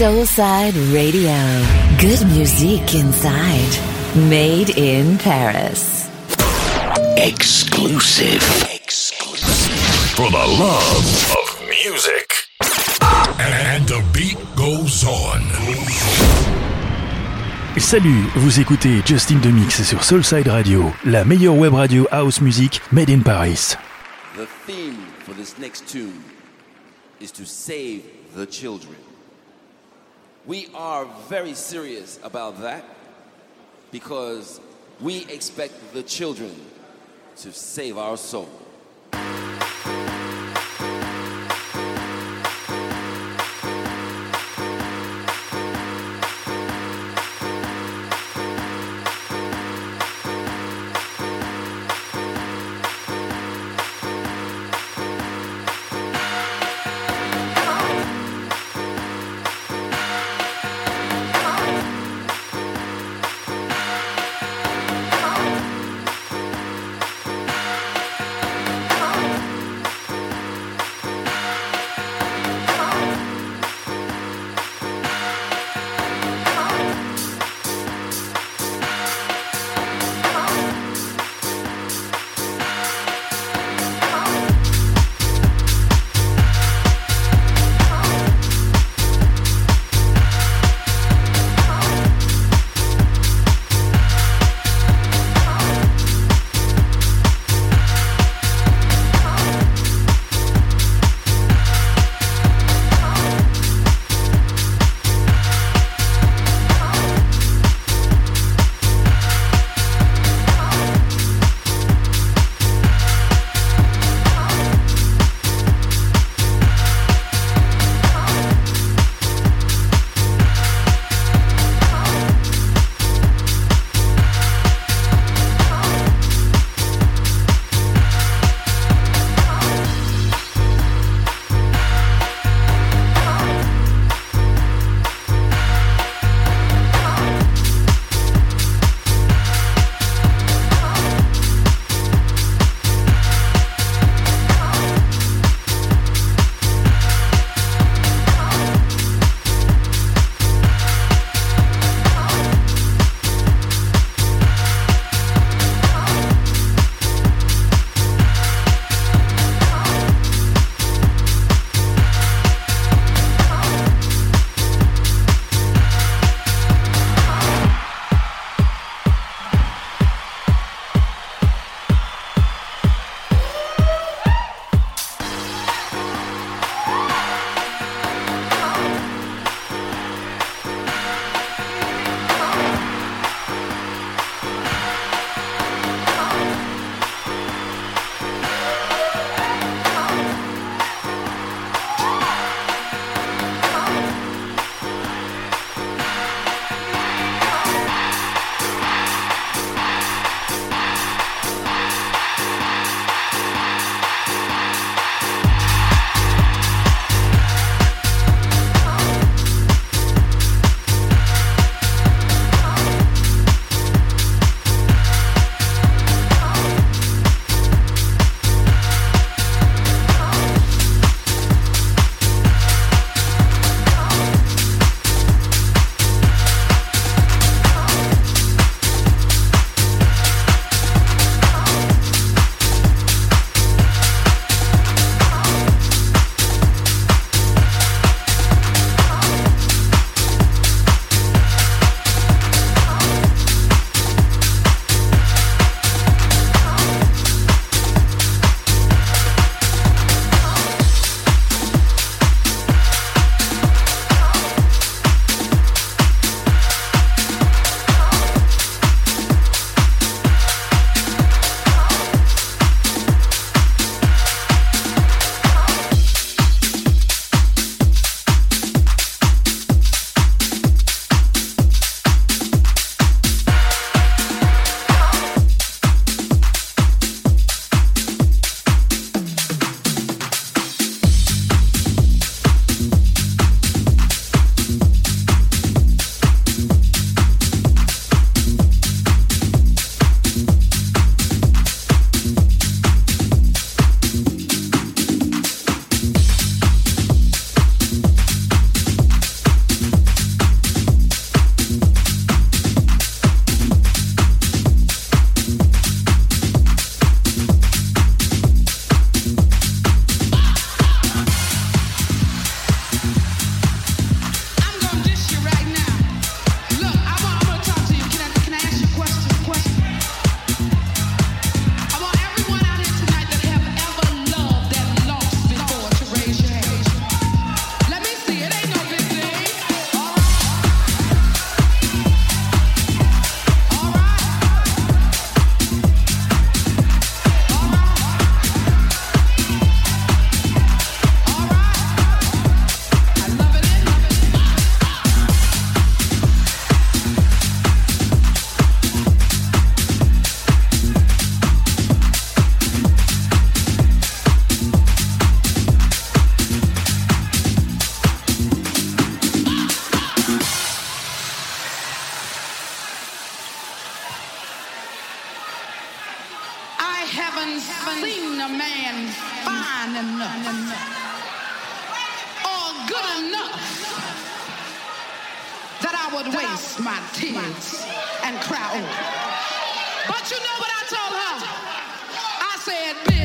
Soulside Radio. Good music inside. Made in Paris. Exclusive. Exclusive. For the love of music. And the beat goes on. Salut, vous écoutez Justin Demix sur Soulside Radio, la meilleure web radio house music made in Paris. The theme for this next tune is to save the children. We are very serious about that because we expect the children to save our soul. Man fine enough or good enough that I would waste my tears and cry over. But you know what I told her? I said,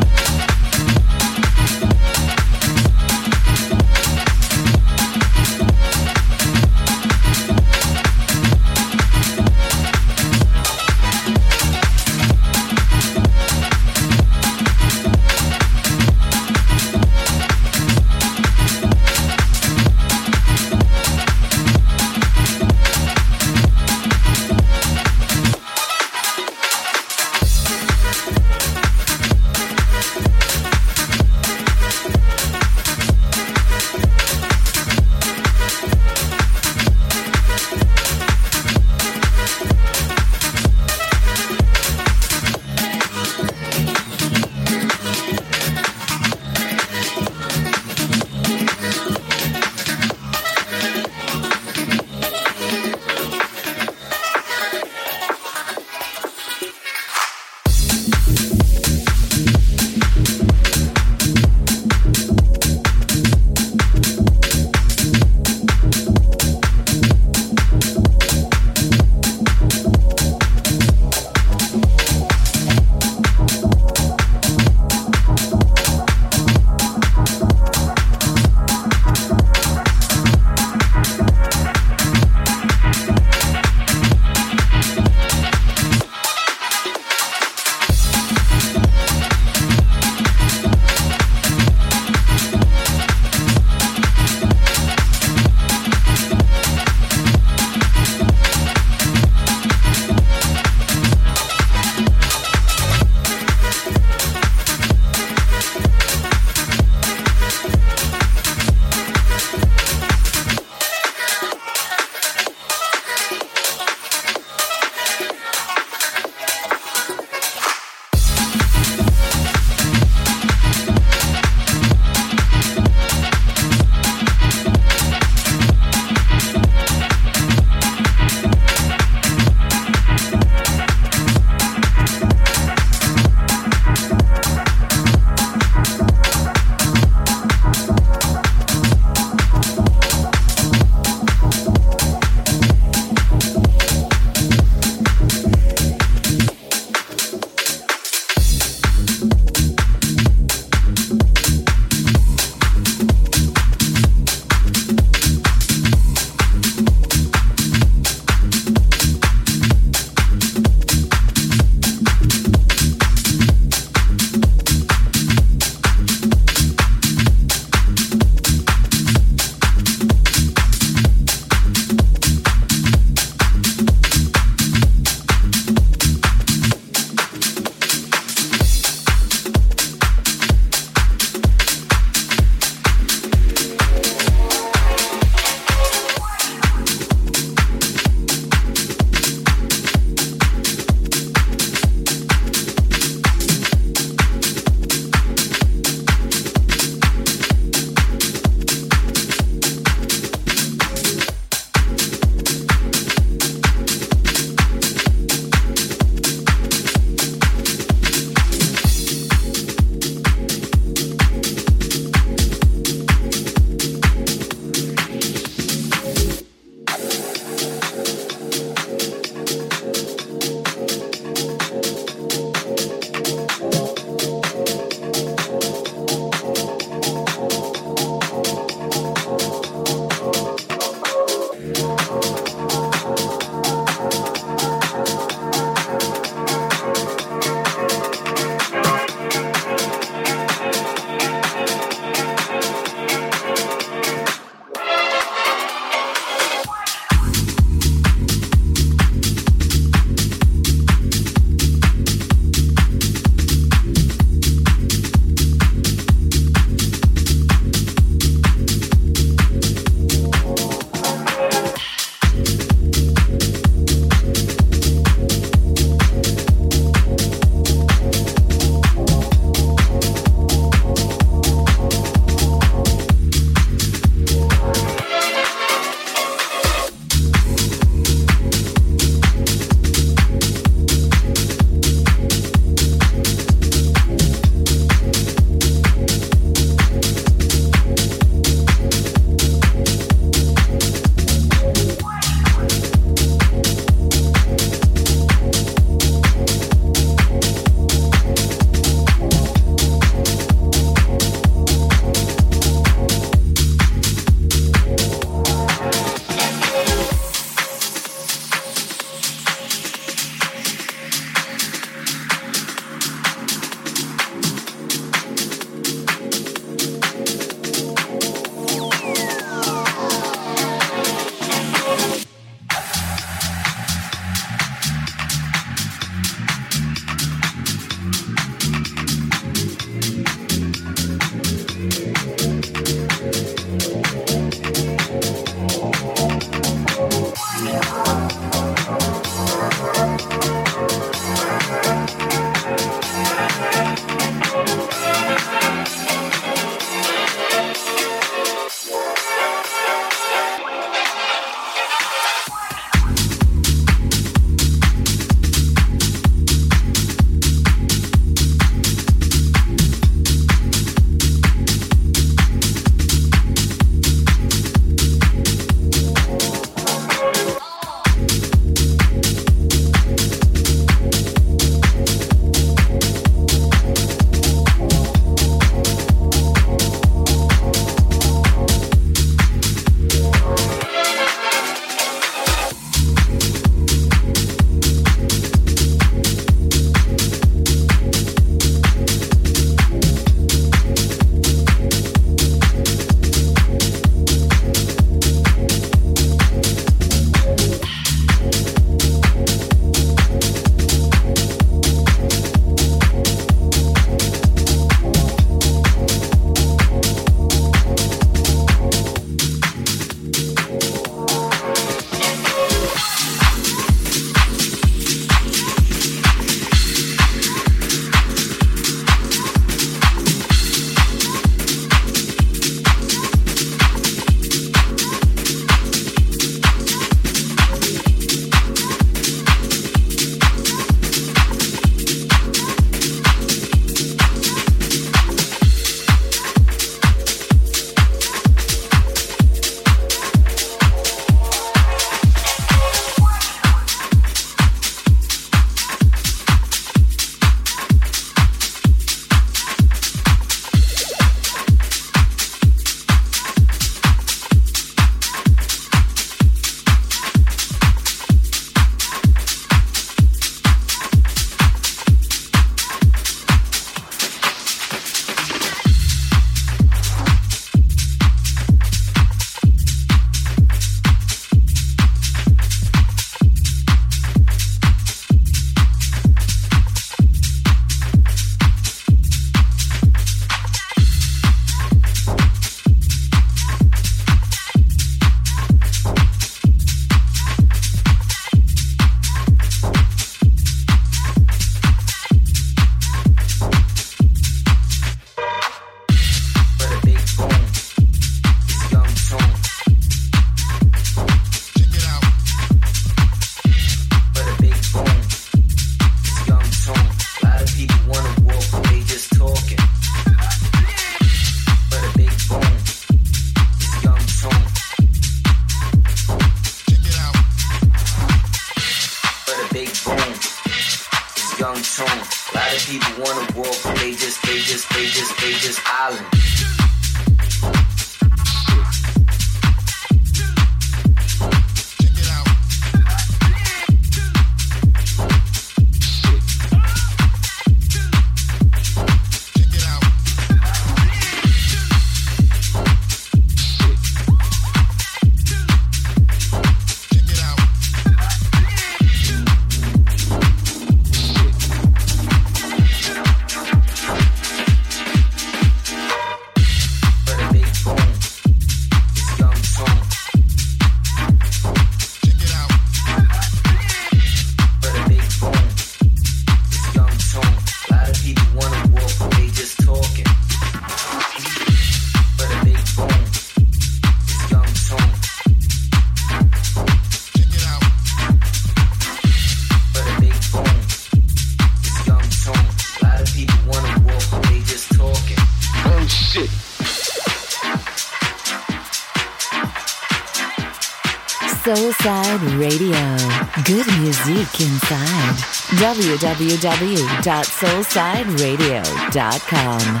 inside. www.soulsideradio.com.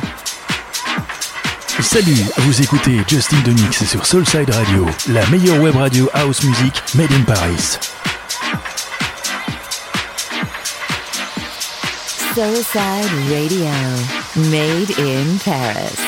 Salut, vous écoutez Justin Demix sur Soulside Radio, la meilleure web radio house music made in Paris. Soulside Radio, made in Paris.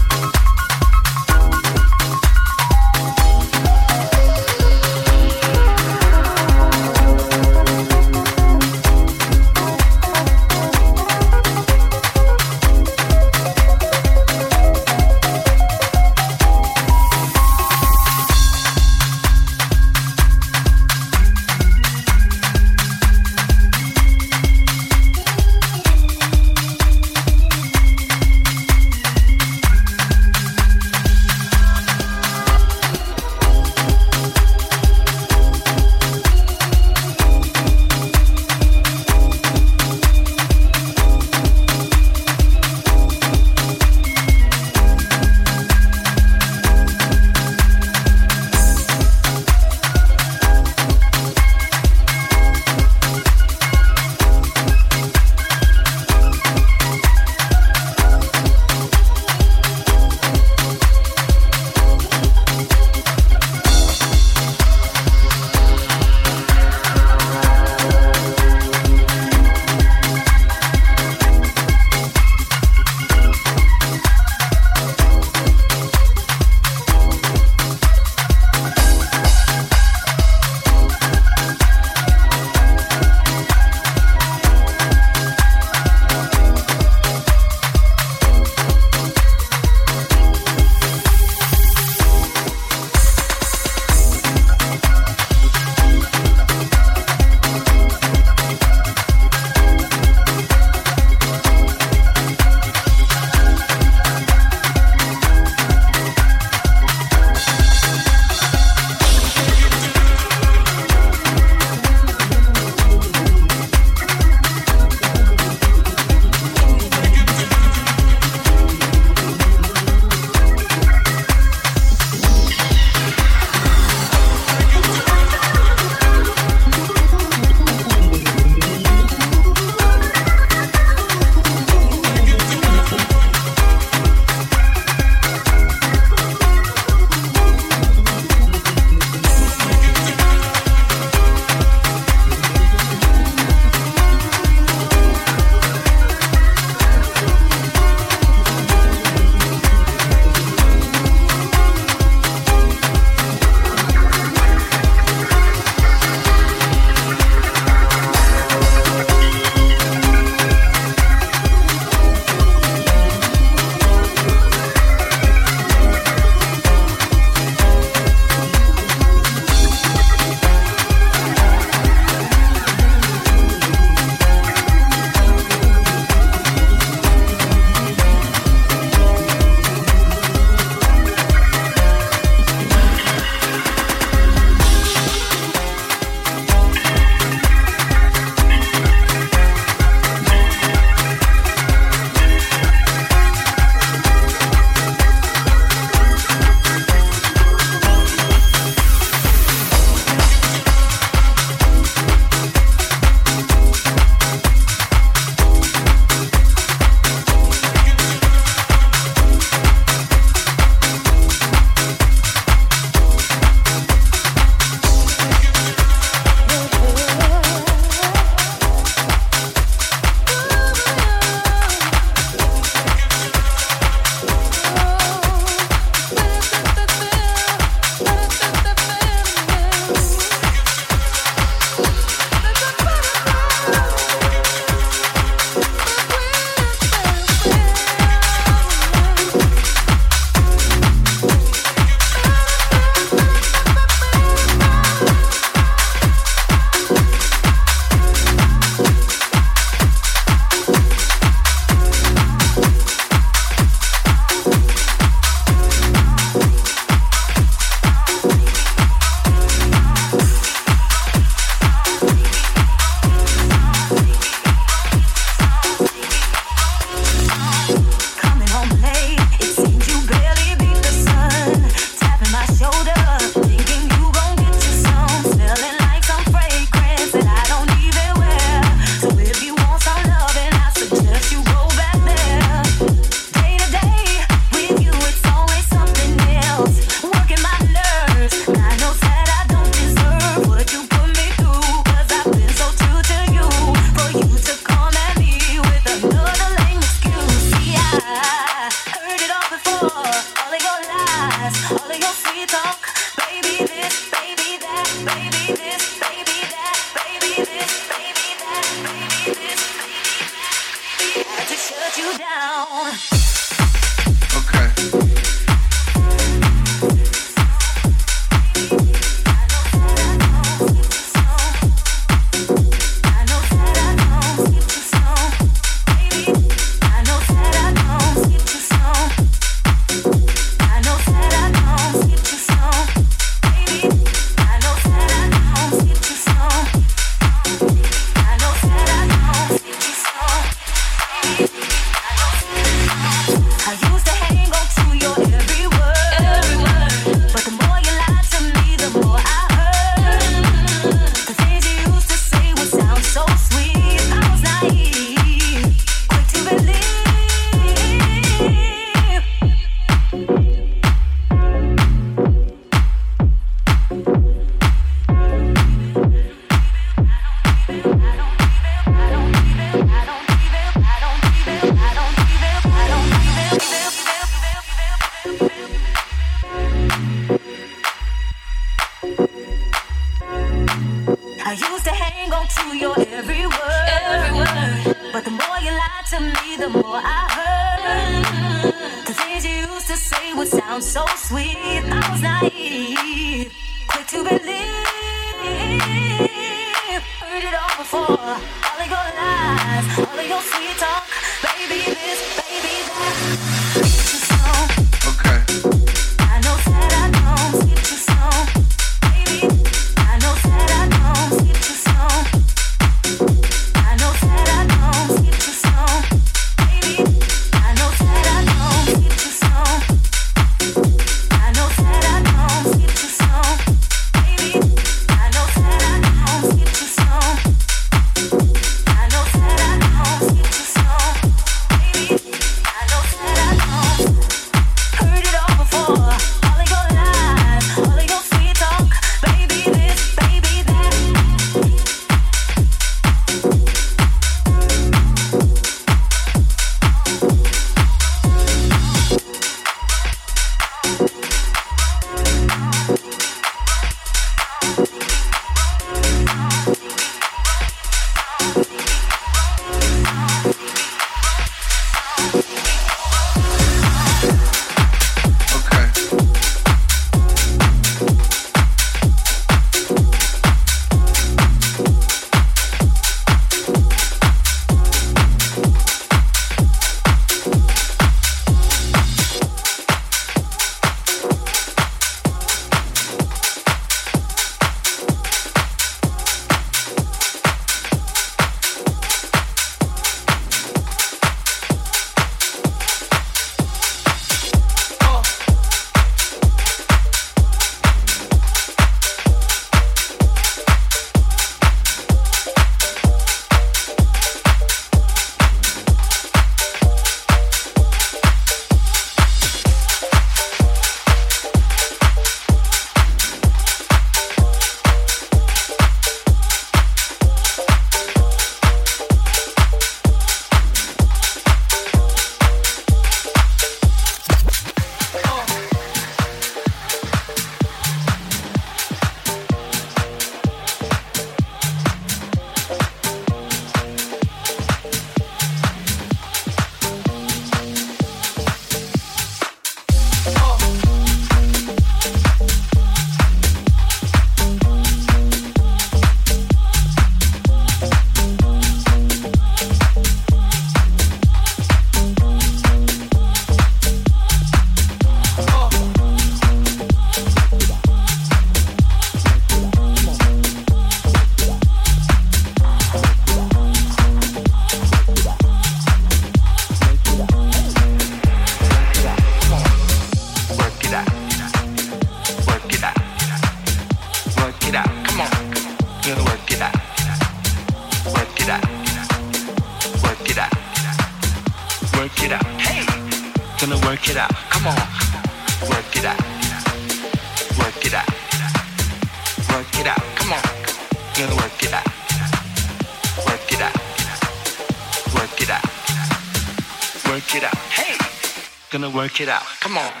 Comment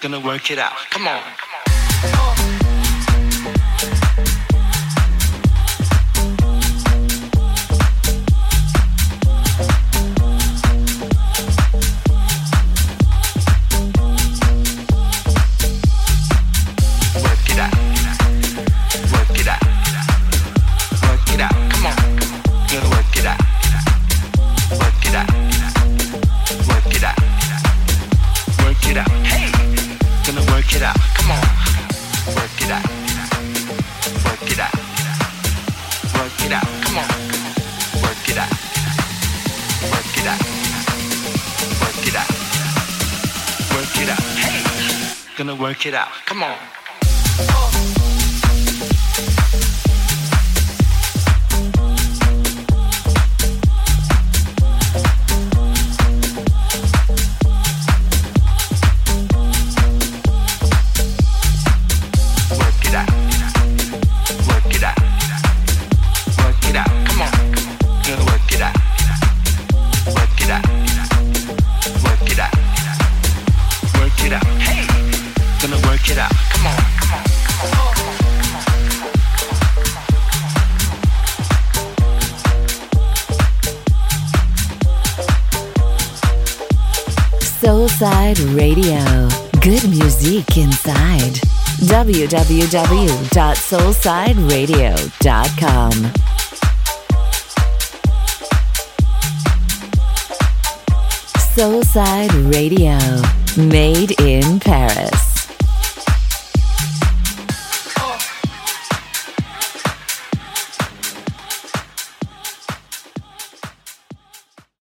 gonna work it out. Come on. Come on. Radio. Good music inside. www.soulsideradio.com. Soulside Radio, made in Paris.